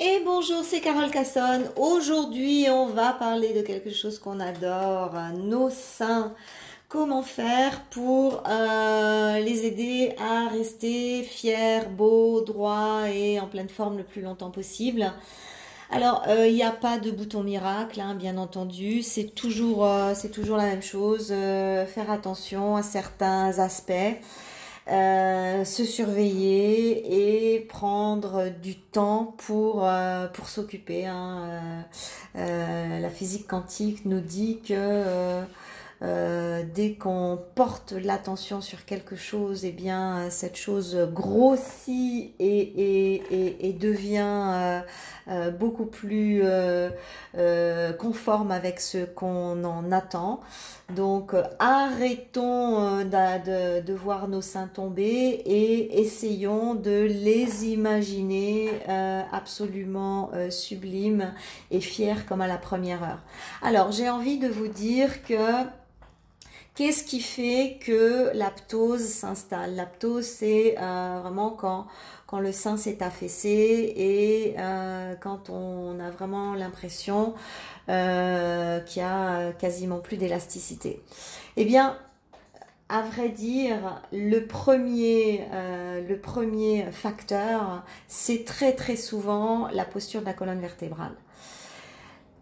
Et bonjour, c'est Carole Cassonne. Aujourd'hui, on va parler de quelque chose qu'on adore, nos seins. Comment faire pour euh, les aider à rester fiers, beaux, droits et en pleine forme le plus longtemps possible? Alors, euh, il n'y a pas de bouton miracle, hein, bien entendu. C'est toujours, euh, c'est toujours la même chose. faire attention à certains aspects. Euh, se surveiller et prendre du temps pour, euh, pour s'occuper. Hein. Euh, la physique quantique nous dit que dès qu'on porte l'attention sur quelque chose, eh bien cette chose grossit et, devient euh, beaucoup plus euh, euh, conforme avec ce qu'on en attend. Donc arrêtons de, de, voir nos seins tomber et essayons de les imaginer absolument sublimes et fiers comme à la première heure. Alors j'ai envie de vous dire que Qu'est-ce qui fait que l'aptose s'installe? L'aptose, c'est vraiment quand quand le sein s'est affaissé et euh, quand on a vraiment l'impression euh, qu'il y a quasiment plus d'élasticité. Eh bien, à vrai dire, le premier, euh, le premier facteur, c'est très très souvent la posture de la colonne vertébrale.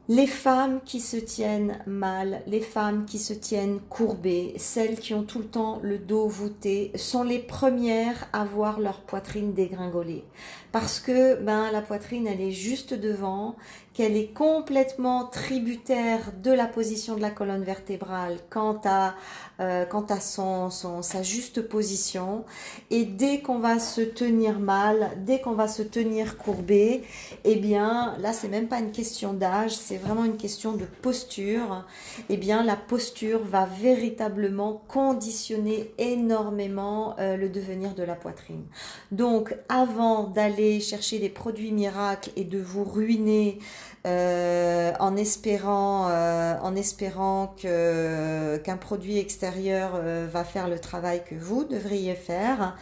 Les femmes qui se tiennent mal, les femmes qui se tiennent courbées, celles qui ont tout le temps le dos voûté, sont les premières à voir leur poitrine dégringoler. Parce que ben, la poitrine, elle est juste devant, qu'elle est complètement tributaire de la position de la colonne vertébrale quant à, euh, quant à son, son, sa juste position. Et dès qu'on va se tenir mal, dès qu'on va se tenir courbé, eh bien, là, c'est même pas une question d'âge, c'est vraiment une question de posture. Eh bien, la posture va véritablement conditionner énormément euh, le devenir de la poitrine. Donc, avant d'aller chercher des produits miracles et de vous ruiner, euh, en espérant, euh, en espérant que qu'un produit extérieur euh, va faire le travail que vous devriez faire,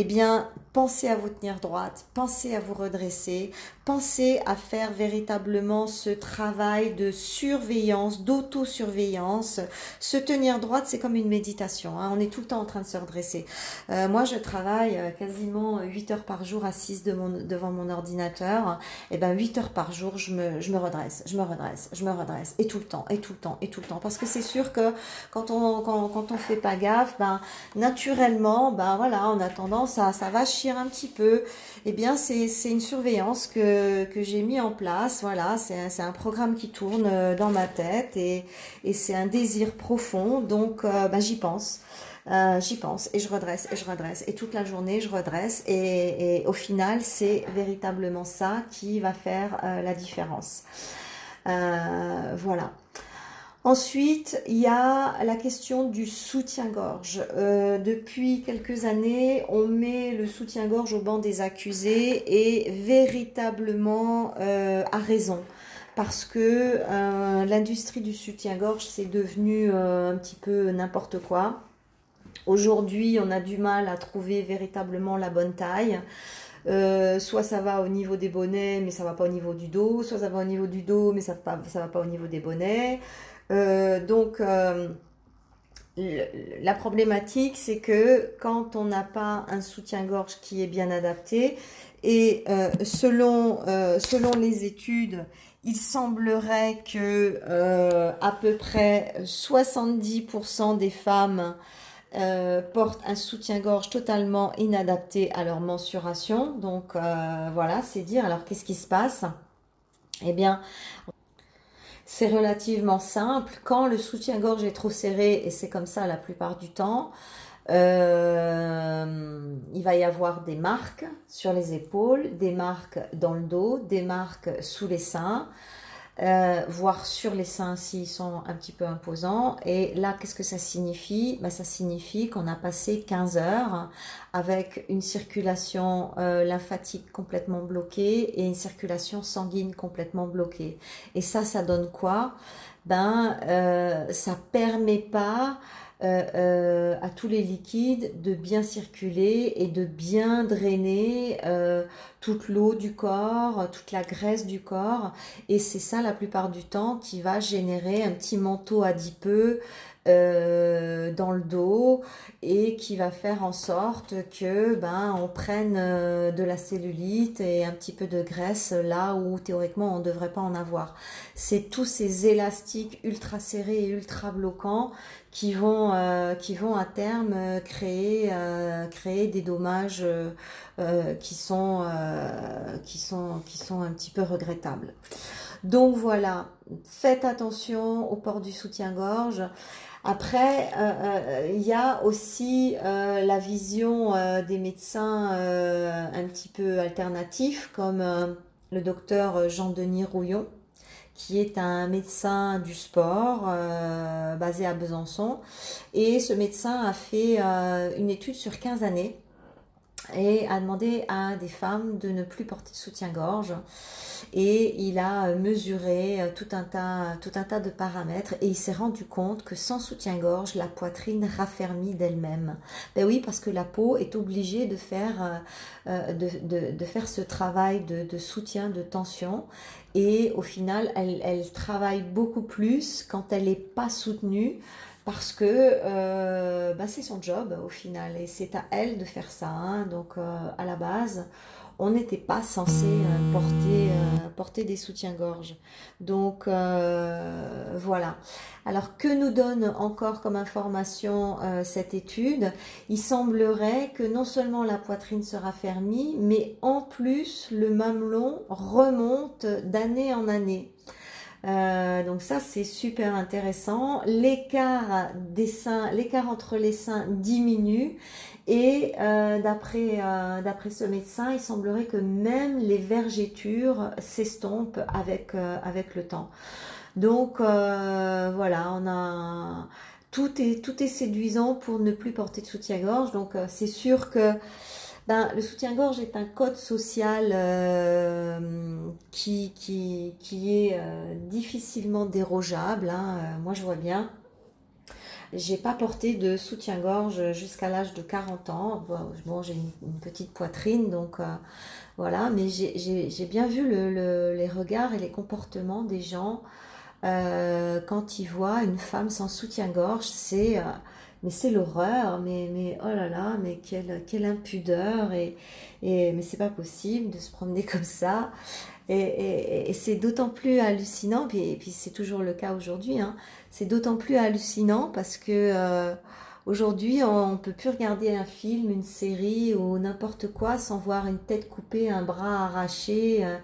eh bien, pensez à vous tenir droite, pensez à vous redresser, pensez à faire véritablement ce travail de surveillance, d'autosurveillance. Se tenir droite, c'est comme une méditation. Hein. On est tout le temps en train de se redresser. Euh, moi, je travaille euh, quasiment 8 heures par jour assise devant mon ordinateur. Et eh ben 8 heures par jour, je me, je me redresse, je me redresse, je me redresse. Et tout le temps, et tout le temps, et tout le temps. Parce que c'est sûr que quand on quand, quand on fait pas gaffe, ben naturellement, ben voilà, on a tendance à ça va chier un petit peu. Eh bien, c'est une surveillance que que, j'ai mis en place. Voilà, c'est un, programme qui tourne euh, dans ma tête et, c'est un désir profond. Donc, euh, bah, j'y pense. Euh, j'y pense et je redresse et je redresse et toute la journée je redresse et, au final c'est véritablement ça qui va faire la différence. voilà. Ensuite, il y a la question du soutien-gorge. Euh, depuis quelques années, on met le soutien-gorge au banc des accusés et véritablement euh, à raison. Parce que euh, l'industrie du soutien-gorge, c'est devenu un petit peu n'importe quoi. Aujourd'hui, on a du mal à trouver véritablement la bonne taille. Soit ça va au niveau des bonnets, mais ça va pas au niveau du dos, soit ça va au niveau du dos, mais ça va va pas au niveau des bonnets. Euh, donc, euh, la problématique, c'est que quand on n'a pas un soutien-gorge qui est bien adapté, et euh, selon, selon les études, il semblerait que à peu près 70% des femmes portent un soutien-gorge totalement inadapté à leur mensuration. Donc voilà, c'est dire. Alors qu'est-ce qui se passe? Eh bien, c'est relativement simple. Quand le soutien-gorge est trop serré, et c'est comme ça la plupart du temps, euh, il va y avoir des marques sur les épaules, des marques dans le dos, des marques sous les seins, euh, voire sur les seins s'ils sont un petit peu imposants. Et là, qu'est-ce que ça signifie? Ben, Ça signifie qu'on a passé 15 heures avec une circulation euh, lymphatique complètement bloquée et une circulation sanguine complètement bloquée. Et ça, ça donne quoi? Ben, euh, ça permet pas euh, euh, à tous les liquides de bien circuler et de bien drainer toute l'eau du corps, toute la graisse du corps. Et c'est ça la plupart du temps qui va générer un petit manteau adipeux euh, dans le dos et qui va faire en sorte que ben on prenne euh, de la cellulite et un petit peu de graisse là où théoriquement on ne devrait pas en avoir. C'est tous ces élastiques ultra serrés et ultra bloquants qui vont euh, qui vont à terme créer créer des dommages qui sont qui sont qui sont un petit peu regrettables. Donc voilà, faites attention au port du soutien-gorge. Après, euh, euh, il y a aussi euh, la vision des médecins un petit peu alternatifs, comme le docteur Jean-Denis Rouillon, qui est un médecin du sport basé à Besançon. Et ce médecin a fait une étude sur 15 années et a demandé à des femmes de ne plus porter de soutien-gorge et il a mesuré tout un tas tout un tas de paramètres et il s'est rendu compte que sans soutien-gorge la poitrine raffermit d'elle-même. Ben oui parce que la peau est obligée de faire euh, de, de, de, faire ce travail de, de, soutien de tension et au final elle, elle travaille beaucoup plus quand elle n'est pas soutenue parce que euh, bah, c'est son job au final et c'est à elle de faire ça. Hein. Donc euh, à la base, on n'était pas censé euh, porter, porter des soutiens-gorge. Donc voilà. Alors que nous donne encore comme information cette étude? Il semblerait que non seulement la poitrine sera fermée, mais en plus le mamelon remonte d'année en année. Euh, donc ça c'est super intéressant. L'écart des seins, l'écart entre les seins diminue et euh, d'après euh, d'après ce médecin, il semblerait que même les vergetures s'estompent avec avec le temps. Donc voilà, on a tout est tout est séduisant pour ne plus porter de soutien-gorge. Donc c'est sûr que ben, le soutien-gorge est un code social euh, qui, est euh, difficilement dérogeable. Hein. Euh, moi, je vois bien. J'ai pas porté de soutien-gorge jusqu'à l'âge de 40 ans. Bon, j'ai une, petite poitrine, donc voilà. Mais j'ai bien vu le, les regards et les comportements des gens quand ils voient une femme sans soutien-gorge. C'est mais c'est l'horreur, mais, mais oh là là, mais quelle, quelle impudeur, et, et mais c'est pas possible de se promener comme ça. Et, et, et c'est d'autant plus hallucinant, puis, et puis c'est toujours le cas aujourd'hui, hein, c'est d'autant plus hallucinant parce que euh, aujourd'hui on, ne peut plus regarder un film, une série ou n'importe quoi sans voir une tête coupée, un bras arraché. Euh,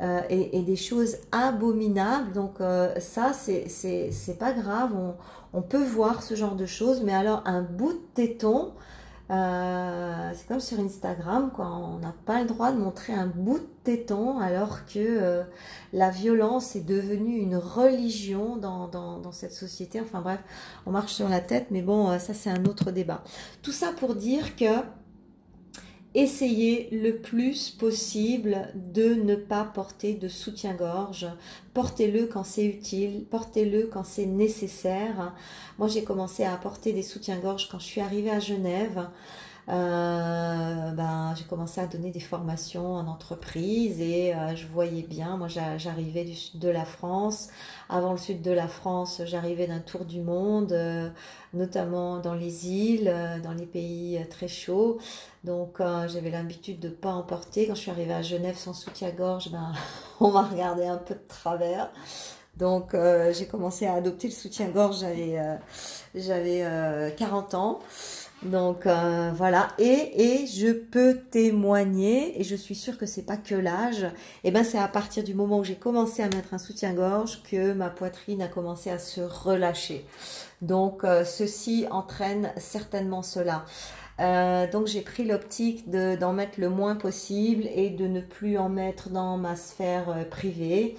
euh, et, des choses abominables. Donc euh, ça, c'est pas grave. On, on, peut voir ce genre de choses. Mais alors, un bout de téton, euh, c'est comme sur Instagram, quoi. On n'a pas le droit de montrer un bout de téton alors que euh, la violence est devenue une religion dans, dans, dans, cette société. Enfin bref, on marche sur la tête, mais bon, ça c'est un autre débat. Tout ça pour dire que essayez le plus possible de ne pas porter de soutien-gorge. Portez-le quand c'est utile, portez-le quand c'est nécessaire. Moi, j'ai commencé à porter des soutiens-gorge quand je suis arrivée à Genève. Euh, ben, j'ai commencé à donner des formations en entreprise et euh, je voyais bien, moi j'arrivais du sud de la France. Avant le sud de la France, j'arrivais d'un tour du monde, euh, notamment dans les îles, dans les pays très chauds. Donc j'avais l'habitude de pas en porter. Quand je suis arrivée à Genève sans soutien-gorge, ben, on m'a regardé un peu de travers. Donc j'ai commencé à adopter le soutien-gorge, j'avais j'avais 40 ans. Donc euh, voilà, et, et je peux témoigner, et je suis sûre que c'est pas que l'âge, et eh ben c'est à partir du moment où j'ai commencé à mettre un soutien-gorge que ma poitrine a commencé à se relâcher. Donc euh, ceci entraîne certainement cela. Euh, donc j'ai pris l'optique d'en mettre le moins possible et de ne plus en mettre dans ma sphère privée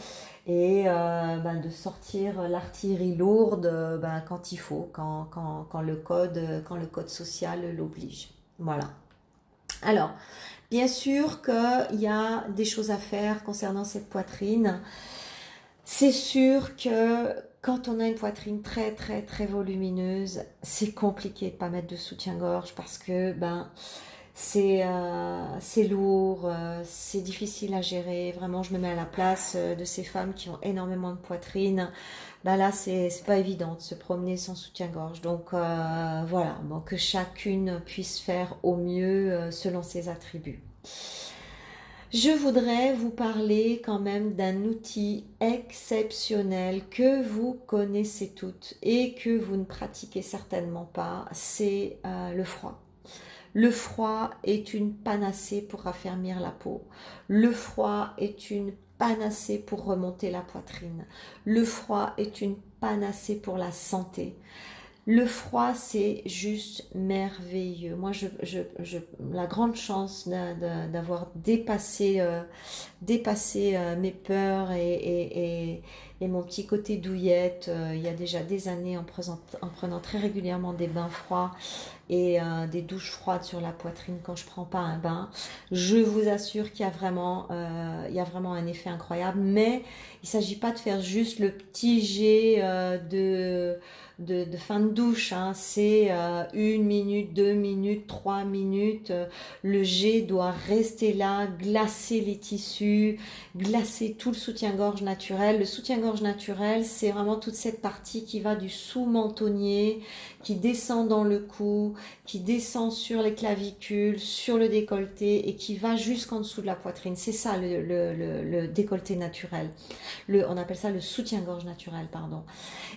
et euh, ben, de sortir l'artillerie lourde euh, ben, quand il faut, quand, quand, quand, le code, quand le code social l'oblige. Voilà. Alors, bien sûr qu'il y a des choses à faire concernant cette poitrine. C'est sûr que quand on a une poitrine très très très volumineuse, c'est compliqué de pas mettre de soutien-gorge parce que ben c'est euh, c'est lourd, euh, c'est difficile à gérer. Vraiment, je me mets à la place euh, de ces femmes qui ont énormément de poitrine. Ben là, c'est pas évident de se promener sans soutien-gorge. Donc voilà, bon, que chacune puisse faire au mieux selon ses attributs. Je voudrais vous parler quand même d'un outil exceptionnel que vous connaissez toutes et que vous ne pratiquez certainement pas, c'est euh, le froid. Le froid est une panacée pour raffermir la peau. Le froid est une panacée pour remonter la poitrine. Le froid est une panacée pour la santé. Le froid, c'est juste merveilleux. Moi, je, je, la grande chance d'avoir dépassé, euh, dépassé euh, mes peurs et, mon petit côté douillette euh, il y a déjà des années en, en prenant très régulièrement des bains froids et des douches froides sur la poitrine quand je prends pas un bain. Je vous assure qu'il y a vraiment, il vraiment un effet incroyable. Mais il s'agit pas de faire juste le petit jet de de, fin de douche. Hein. C'est euh, une minute, deux minutes, trois minutes. Le jet doit rester là, glacer les tissus, glacer tout le soutien-gorge naturel. Le soutien-gorge naturel, c'est vraiment toute cette partie qui va du sous-mentonnier, qui descend dans le cou, qui descend sur les clavicules, sur le décolleté et qui va jusqu'en dessous de la poitrine. C'est ça le, le, décolleté naturel. On appelle ça le soutien-gorge naturel, pardon.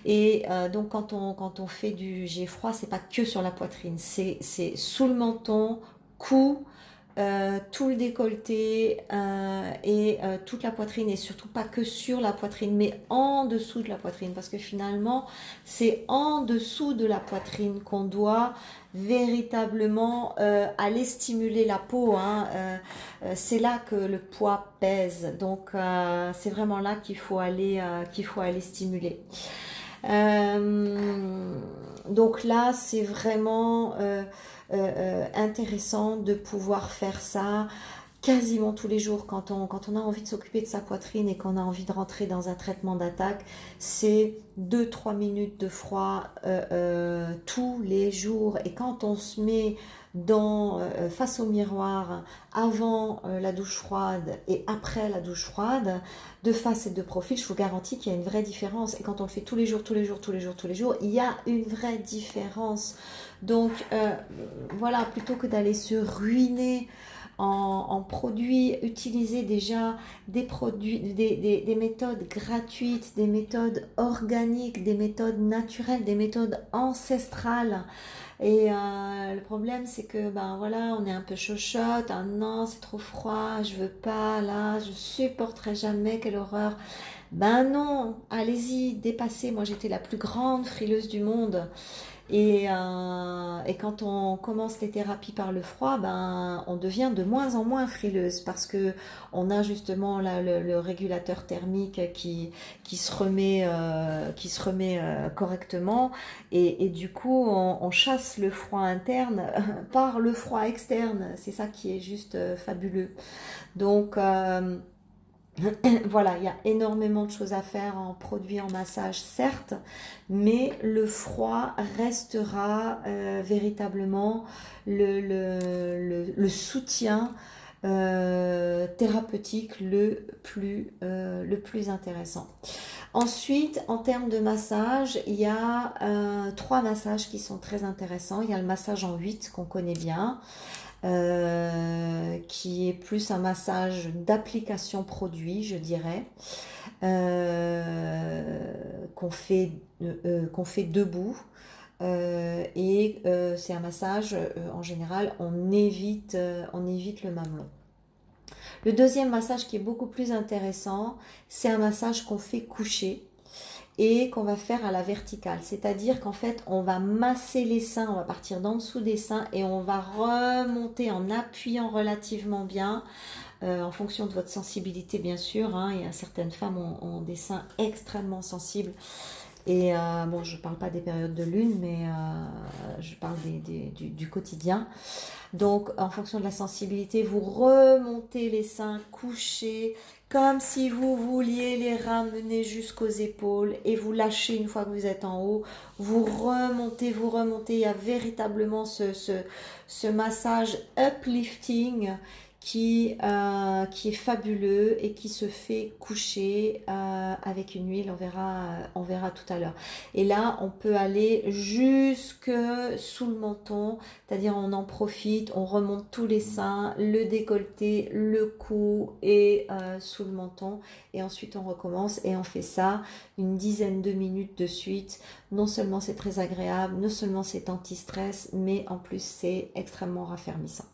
Et euh, donc quand on, quand on fait du jet froid, c'est pas que sur la poitrine, c'est sous le menton, cou, euh, tout le décolleté euh, et euh, toute la poitrine et surtout pas que sur la poitrine mais en dessous de la poitrine parce que finalement c'est en dessous de la poitrine qu'on doit véritablement aller stimuler la peau hein. c'est là que le poids pèse donc c'est vraiment là qu'il faut aller qu'il faut aller stimuler donc là c'est vraiment euh, euh, intéressant de pouvoir faire ça quasiment tous les jours quand on, quand on a envie de s'occuper de sa poitrine et qu'on a envie de rentrer dans un traitement d'attaque, c'est 2-3 minutes de froid euh, tous les jours. Et quand on se met dans, face au miroir avant la douche froide et après la douche froide, de face et de profil, je vous garantis qu'il y a une vraie différence. Et quand on le fait tous les jours, tous les jours, tous les jours, tous les jours, il y a une vraie différence. Donc euh, voilà, plutôt que d'aller se ruiner en, produits, utilisez déjà des produits, des, méthodes gratuites, des méthodes organiques, des méthodes naturelles, des méthodes ancestrales. Et euh, le problème, c'est que ben voilà, on est un peu chochotte. Ah non, c'est trop froid, je veux pas. Là, je supporterai jamais. Quelle horreur. Ben non, allez-y, dépassez. Moi, j'étais la plus grande frileuse du monde. Et, euh, et, quand on commence les thérapies par le froid, ben, on devient de moins en moins frileuse parce que on a justement là, le, régulateur thermique qui, qui se remet, euh, qui se remet euh, correctement et, du coup on, on, chasse le froid interne par le froid externe. C'est ça qui est juste euh, fabuleux. Donc voilà, il y a énormément de choses à faire en produit en massage, certes, mais le froid restera euh, véritablement le, le, soutien euh, thérapeutique le plus, euh, le plus intéressant. Ensuite, en termes de massage, il y a trois massages qui sont très intéressants. Il y a le massage en 8 qu'on connaît bien. Euh, qui est plus un massage d'application produit, je dirais, euh, qu'on fait, euh, fait debout. et c'est un massage, en général, on évite, on évite le mamelon. Le deuxième massage qui est beaucoup plus intéressant, c'est un massage qu'on fait coucher et qu'on va faire à la verticale. C'est-à-dire qu'en fait, on va masser les seins, on va partir d'en dessous des seins et on va remonter en appuyant relativement bien. Euh, en fonction de votre sensibilité bien sûr, hein, et certaines femmes ont, des seins extrêmement sensibles Et bon, je ne parle pas des périodes de lune, mais je parle du, quotidien. Donc, en fonction de la sensibilité, vous remontez les seins couchés, comme si vous vouliez les ramener jusqu'aux épaules et vous lâchez une fois que vous êtes en haut. Vous remontez, vous remontez. Il y a véritablement ce, ce massage uplifting qui, euh, qui est fabuleux et qui se fait coucher euh, avec une huile, on verra, on verra tout à l'heure. Et là, on peut aller jusque sous le menton, c'est-à-dire on en profite, on remonte tous les seins, le décolleté, le cou et euh, sous le menton. Et ensuite, on recommence et on fait ça une dizaine de minutes de suite. Non seulement c'est très agréable, non seulement c'est anti-stress, mais en plus c'est extrêmement raffermissant.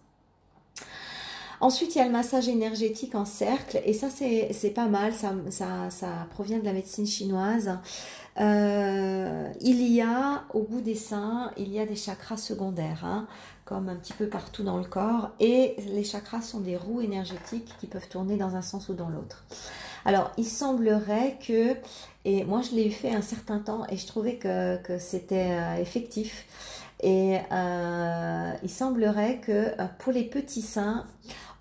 Ensuite, il y a le massage énergétique en cercle, et ça, c'est pas mal, ça, ça, provient de la médecine chinoise. Euh, il y a, au bout des seins, il y a des chakras secondaires, hein, comme un petit peu partout dans le corps, et les chakras sont des roues énergétiques qui peuvent tourner dans un sens ou dans l'autre. Alors, il semblerait que, et moi je l'ai fait un certain temps, et je trouvais que, c'était euh, effectif, et euh, il semblerait que pour les petits seins,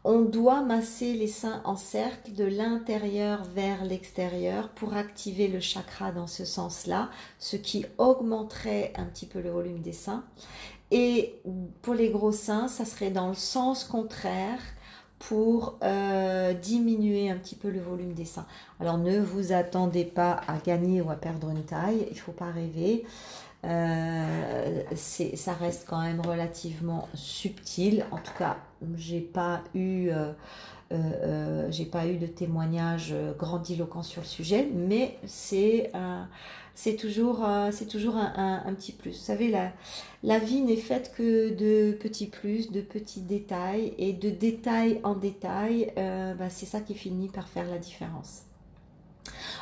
on doit masser les seins en cercle de l'intérieur vers l'extérieur pour activer le chakra dans ce sens-là, ce qui augmenterait un petit peu le volume des seins. Et pour les gros seins, ça serait dans le sens contraire pour euh, diminuer un petit peu le volume des seins. Alors ne vous attendez pas à gagner ou à perdre une taille, il ne faut pas rêver. Euh, ça reste quand même relativement subtil. En tout cas, j'ai pas eu, euh, euh, j'ai pas eu de témoignages grandiloquents sur le sujet, mais c'est c'est toujours, c'est toujours un, petit plus. Vous savez, la, la vie n'est faite que de petits plus, de petits détails, et de détail en détail, bah, c'est ça qui finit par faire la différence.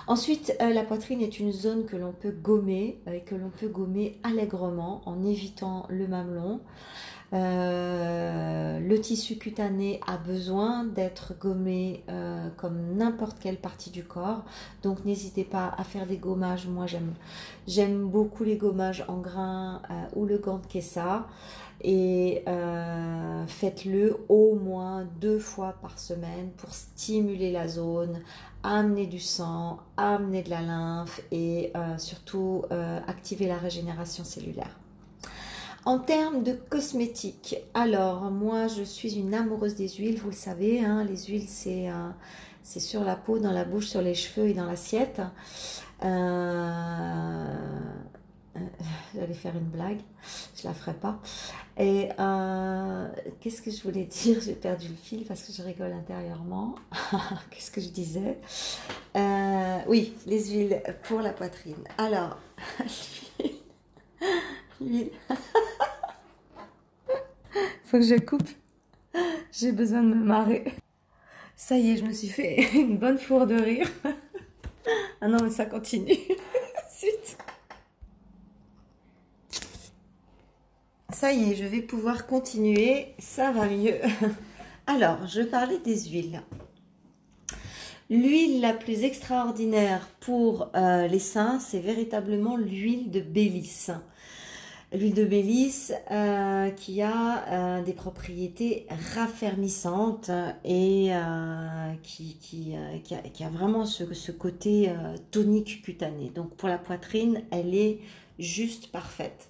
Ensuite, euh, la poitrine est une zone que l'on peut gommer et que l'on peut gommer allègrement en évitant le mamelon. Euh, le tissu cutané a besoin d'être gommé euh, comme n'importe quelle partie du corps. Donc n'hésitez pas à faire des gommages. Moi j'aime beaucoup les gommages en grains ou le gant de Kessa. Et faites-le au moins deux fois par semaine pour stimuler la zone, amener du sang, amener de la lymphe et euh, surtout euh, activer la régénération cellulaire. En termes de cosmétiques, alors moi je suis une amoureuse des huiles, vous le savez, hein, les huiles c'est euh, c'est sur la peau, dans la bouche, sur les cheveux et dans l'assiette. J'allais faire une blague, je la ferai pas. Et euh, qu'est-ce que je voulais dire? J'ai perdu le fil parce que je rigole intérieurement. qu'est-ce que je disais? Euh, Oui, les huiles pour la poitrine. Alors, l'huile. Faut que je coupe. J'ai besoin de me marrer. Ça y est, je me suis fait une bonne fourre de rire. ah non, mais ça continue. Suite. Ça y est, je vais pouvoir continuer, ça va mieux. Alors, je parlais des huiles. L'huile la plus extraordinaire pour euh, les seins, c'est véritablement l'huile de Bélis. L'huile de Bélis euh, qui a euh, des propriétés raffermissantes et qui, qui, a, vraiment ce, ce côté tonique cutané. Donc pour la poitrine, elle est juste parfaite.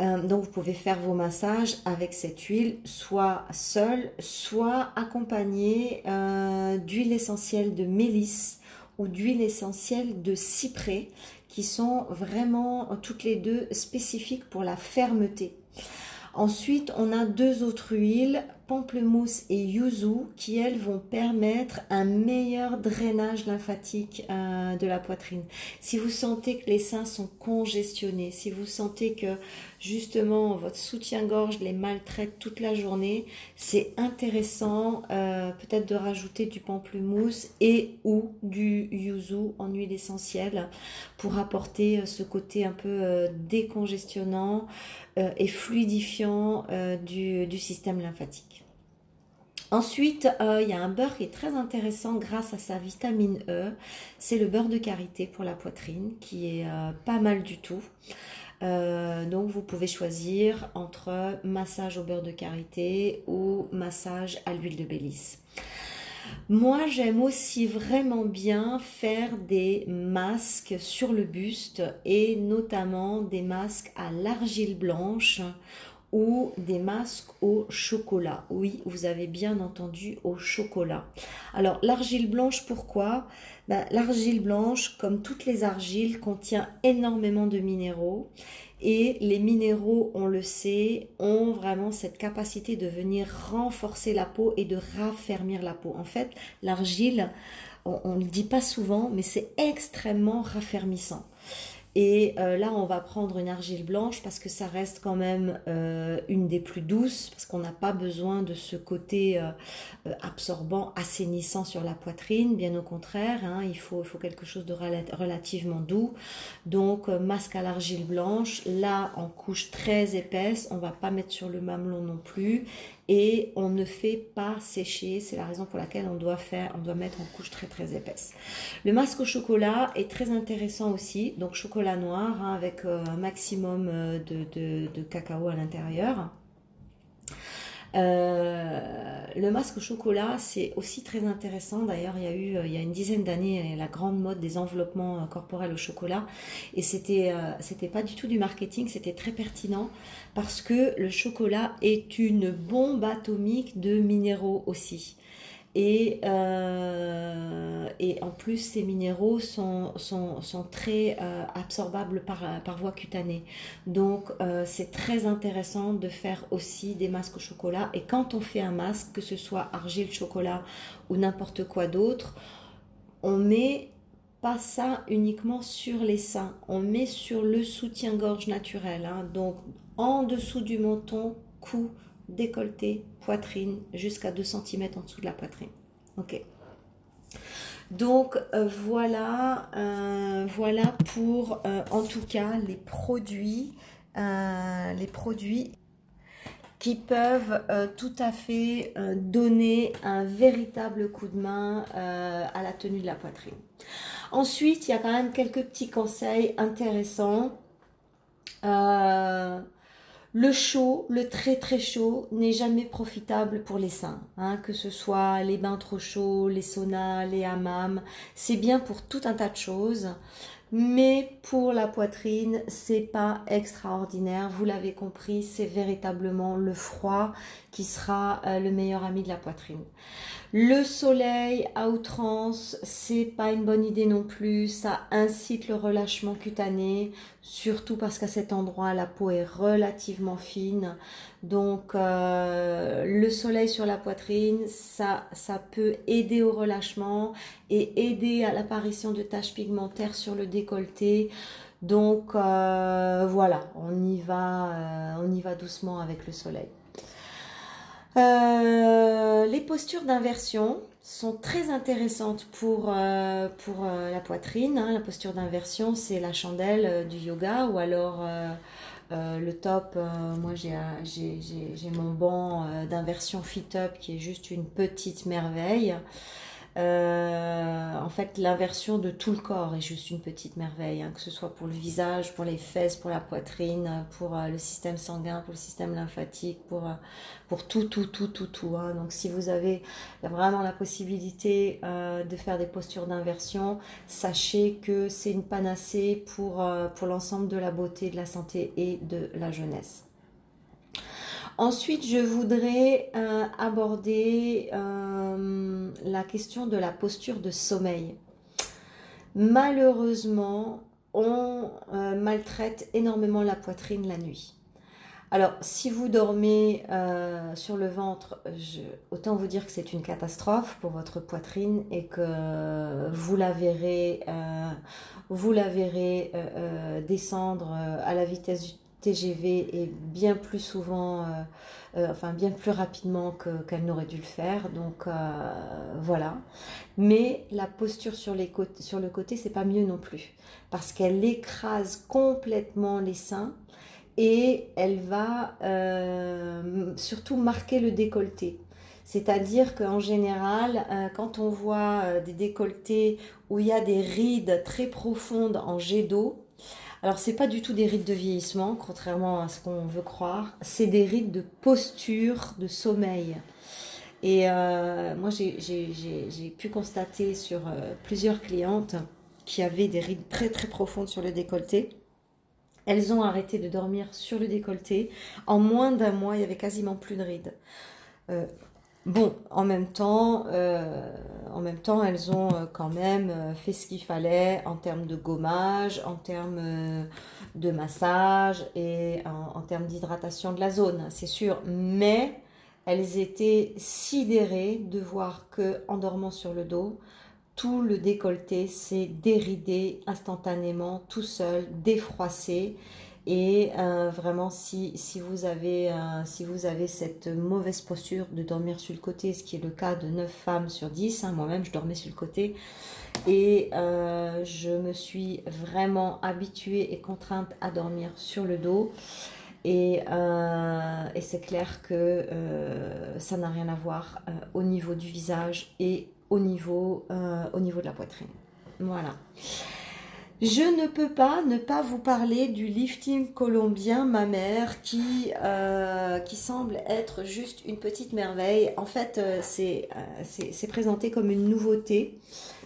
Euh, donc vous pouvez faire vos massages avec cette huile, soit seule, soit accompagnée euh, d'huile essentielle de mélisse ou d'huile essentielle de cyprès qui sont vraiment toutes les deux spécifiques pour la fermeté. Ensuite, on a deux autres huiles, pamplemousse et yuzu, qui elles vont permettre un meilleur drainage lymphatique euh, de la poitrine. Si vous sentez que les seins sont congestionnés, si vous sentez que justement votre soutien-gorge les maltraite toute la journée, c'est intéressant euh, peut-être de rajouter du pamplemousse et ou du yuzu en huile essentielle pour apporter euh, ce côté un peu décongestionnant et fluidifiant du système lymphatique. Ensuite, euh, il y a un beurre qui est très intéressant grâce à sa vitamine E. C'est le beurre de karité pour la poitrine qui est euh, pas mal du tout. Euh, donc vous pouvez choisir entre massage au beurre de karité ou massage à l'huile de Bélis. Moi, j'aime aussi vraiment bien faire des masques sur le buste et notamment des masques à l'argile blanche ou des masques au chocolat. Oui, vous avez bien entendu au chocolat. Alors l'argile blanche, pourquoi? Ben, L'argile blanche, comme toutes les argiles, contient énormément de minéraux. Et les minéraux, on le sait, ont vraiment cette capacité de venir renforcer la peau et de raffermir la peau. En fait, l'argile, on ne le dit pas souvent, mais c'est extrêmement raffermissant. Et euh, là, on va prendre une argile blanche parce que ça reste quand même euh, une des plus douces, parce qu'on n'a pas besoin de ce côté euh, absorbant, assainissant sur la poitrine. Bien au contraire, hein, il, faut, il faut quelque chose de relativement doux. Donc, masque à l'argile blanche, là, en couche très épaisse, on va pas mettre sur le mamelon non plus et on ne fait pas sécher. C'est la raison pour laquelle on doit faire, on doit mettre en couche très très épaisse. Le masque au chocolat est très intéressant aussi. Donc chocolat noir hein, avec euh, un maximum euh, de cacao à l'intérieur. Euh, le masque au chocolat, c'est aussi très intéressant. D'ailleurs, il y a eu, euh, il y a une dizaine d'années, la grande mode des enveloppements euh, corporels au chocolat. Et c'était, c'était pas du tout du marketing, c'était très pertinent parce que le chocolat est une bombe atomique de minéraux aussi. Et, euh, et en plus, ces minéraux sont, sont, sont très euh, absorbables par, par voie cutanée. Donc, euh, c'est très intéressant de faire aussi des masques au chocolat. Et quand on fait un masque, que ce soit argile, chocolat ou n'importe quoi d'autre, on met pas ça uniquement sur les seins, on met sur le soutien-gorge naturel. Hein. donc, en dessous du menton, cou, décolleté, poitrine, jusqu'à 2 cm en dessous de la poitrine. Ok. Donc euh, voilà, euh, voilà pour euh, en tout cas les produits, les produits qui peuvent tout à fait donner un véritable coup de main à la tenue de la poitrine. Ensuite, il y a quand même quelques petits conseils intéressants. Le chaud, le très très chaud, n'est jamais profitable pour les seins. Hein, que ce soit les bains trop chauds, les saunas, les hammams, c'est bien pour tout un tas de choses. Mais pour la poitrine, c'est pas extraordinaire. Vous l'avez compris, c'est véritablement le froid qui sera euh, le meilleur ami de la poitrine. Le soleil à outrance, c'est pas une bonne idée non plus. Ça incite le relâchement cutané, surtout parce qu'à cet endroit, la peau est relativement fine. Donc, euh, le soleil sur la poitrine, ça, ça peut aider au relâchement et aider à l'apparition de taches pigmentaires sur le décolleté. Donc, euh, voilà, on y va, on y va doucement avec le soleil. Euh, les postures d'inversion sont très intéressantes pour, euh, pour euh, la poitrine. Hein. La posture d'inversion, c'est la chandelle du yoga ou alors le top. moi, j'ai mon banc d'inversion Fit Up qui est juste une petite merveille. Euh, en fait, l'inversion de tout le corps est juste une petite merveille, hein, que ce soit pour le visage, pour les fesses, pour la poitrine, pour euh, le système sanguin, pour le système lymphatique, pour, euh, pour tout, tout, tout, tout, tout. Hein. Donc, si vous avez vraiment la possibilité de faire des postures d'inversion, sachez que c'est une panacée pour, pour l'ensemble de la beauté, de la santé et de la jeunesse. Ensuite, je voudrais euh, aborder euh, la question de la posture de sommeil. Malheureusement, on euh, maltraite énormément la poitrine la nuit. Alors, si vous dormez sur le ventre, autant vous dire que c'est une catastrophe pour votre poitrine et que vous la verrez, vous la verrez descendre à la vitesse du TGV est bien plus souvent, euh, euh, enfin bien plus rapidement qu'elle n'aurait dû le faire. Donc euh, voilà. Mais la posture sur le côté, c'est pas mieux non plus. Parce qu'elle écrase complètement les seins et elle va surtout marquer le décolleté. C'est-à-dire qu'en général, quand on voit des décolletés où il y a des rides très profondes en jet d'eau, alors c'est pas du tout des rides de vieillissement, contrairement à ce qu'on veut croire, c'est des rides de posture, de sommeil. Et euh, moi, j'ai pu constater sur euh, plusieurs clientes qui avaient des rides très très profondes sur le décolleté. Elles ont arrêté de dormir sur le décolleté. En moins d'un mois, il y avait quasiment plus de rides. Euh, bon, en même temps, en même temps, elles ont quand même fait ce qu'il fallait en termes de gommage, en termes de massage et en, en termes d'hydratation de la zone, c'est sûr. Mais elles étaient sidérées de voir que, en dormant sur le dos, tout le décolleté s'est déridé instantanément, tout seul, défroissé. Et euh, vraiment, si, si, vous avez, euh, si vous avez cette mauvaise posture de dormir sur le côté, ce qui est le cas de 9 femmes sur 10, hein, moi-même je dormais sur le côté, et euh, je me suis vraiment habituée et contrainte à dormir sur le dos. Euh, et, c'est clair que ça n'a rien à voir au niveau du visage et au niveau, au niveau de la poitrine. Voilà. Je ne peux pas ne pas vous parler du lifting colombien mammaire qui, qui semble être juste une petite merveille. En fait, c'est présenté comme une nouveauté.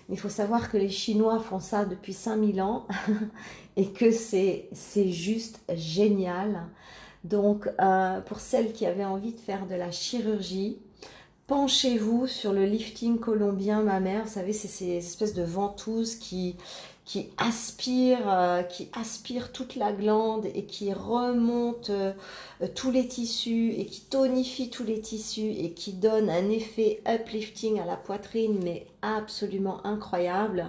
Il faut savoir que les Chinois font ça depuis 5000 ans et que c'est juste génial. Donc, euh, pour celles qui avaient envie de faire de la chirurgie, penchez-vous sur le lifting colombien mammaire. Vous savez, c'est ces espèces de ventouses qui, qui aspirent, euh, qui aspirent toute la glande et qui remontent euh, tous les tissus et qui tonifient tous les tissus et qui donnent un effet uplifting à la poitrine, mais absolument incroyable.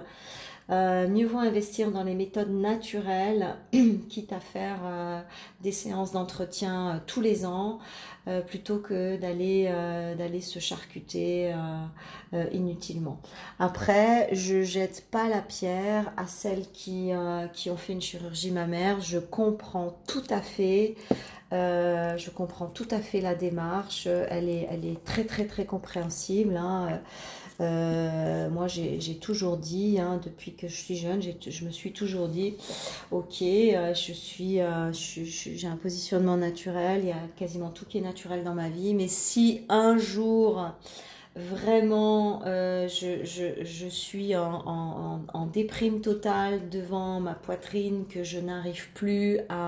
Euh, mieux vaut investir dans les méthodes naturelles, quitte à faire euh, des séances d'entretien euh, tous les ans, plutôt que d'aller d'aller se charcuter inutilement. Après, je jette pas la pierre à celles qui qui ont fait une chirurgie mammaire. Je comprends tout à fait. je comprends tout à fait la démarche. Elle est, elle est très très très compréhensible. Hein. Euh, moi, j'ai toujours dit, hein, depuis que je suis jeune, je me suis toujours dit, ok, euh, je suis, euh, j'ai un positionnement naturel, il y a quasiment tout qui est naturel dans ma vie, mais si un jour vraiment je, suis en, déprime totale devant ma poitrine, que je n'arrive plus à,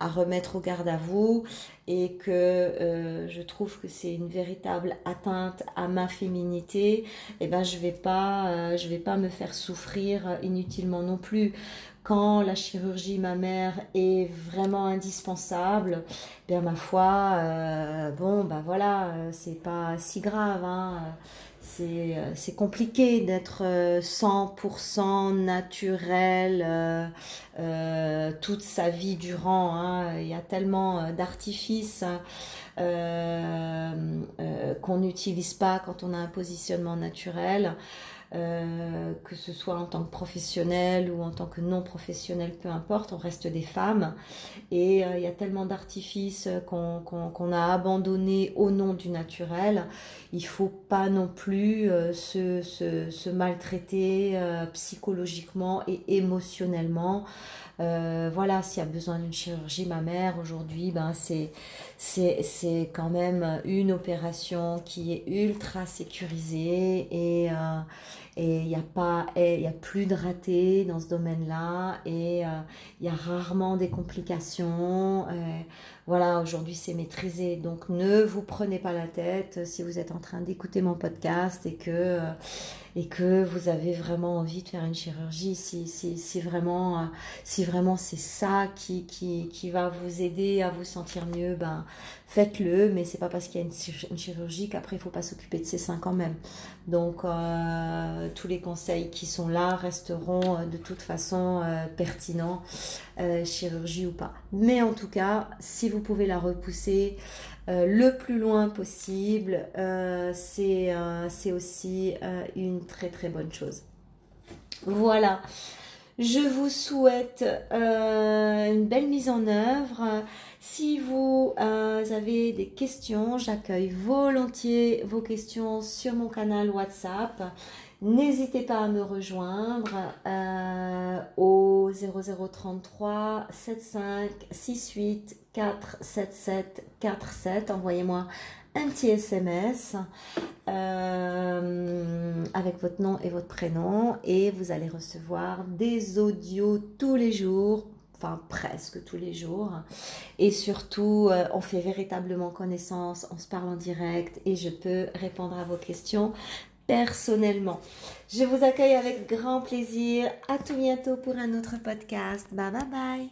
à remettre au garde à vous, et que euh, je trouve que c'est une véritable atteinte à ma féminité, eh ben je vais pas, euh, je vais pas me faire souffrir inutilement non plus. Quand la chirurgie mammaire est vraiment indispensable, bien ma foi, euh, bon ben voilà, c'est pas si grave. Hein c'est compliqué d'être 100% euh, naturel euh, toute sa vie durant. Hein. Il y a tellement d'artifices qu'on n'utilise pas quand on a un positionnement naturel. Euh, que ce soit en tant que professionnel ou en tant que non professionnel, peu importe, on reste des femmes. Et euh, il y a tellement d'artifices qu'on a abandonné au nom du naturel. Il faut pas non plus euh, se, maltraiter psychologiquement et émotionnellement. voilà, s'il y a besoin d'une chirurgie mammaire aujourd'hui, ben c'est c'est quand même une opération qui est ultra sécurisée et et il n'y a pas il y a plus de ratés dans ce domaine-là. Et euh, il y a rarement des complications. Euh, voilà aujourd'hui c'est maîtrisé donc ne vous prenez pas la tête si vous êtes en train d'écouter mon podcast et que euh, et que vous avez vraiment envie de faire une chirurgie si si vraiment c'est ça qui, va vous aider à vous sentir mieux ben faites-le, mais c'est pas parce qu'il y a une, chirurgie qu'après il faut pas s'occuper de ses seins quand même. Donc euh, tous les conseils qui sont là resteront euh, de toute façon euh, pertinents, chirurgie ou pas. Mais en tout cas, si vous pouvez la repousser le plus loin possible, c'est aussi une très très bonne chose. Voilà. Je vous souhaite euh, une belle mise en œuvre. Si vous euh, avez des questions, j'accueille volontiers vos questions sur mon canal WhatsApp. N'hésitez pas à me rejoindre euh, au 0033 75 68 477 47. Envoyez-moi un petit SMS euh, avec votre nom et votre prénom et vous allez recevoir des audios tous les jours, enfin presque tous les jours. Et surtout, euh, on fait véritablement connaissance, on se parle en direct et je peux répondre à vos questions personnellement. Je vous accueille avec grand plaisir. À tout bientôt pour un autre podcast. Bye bye bye.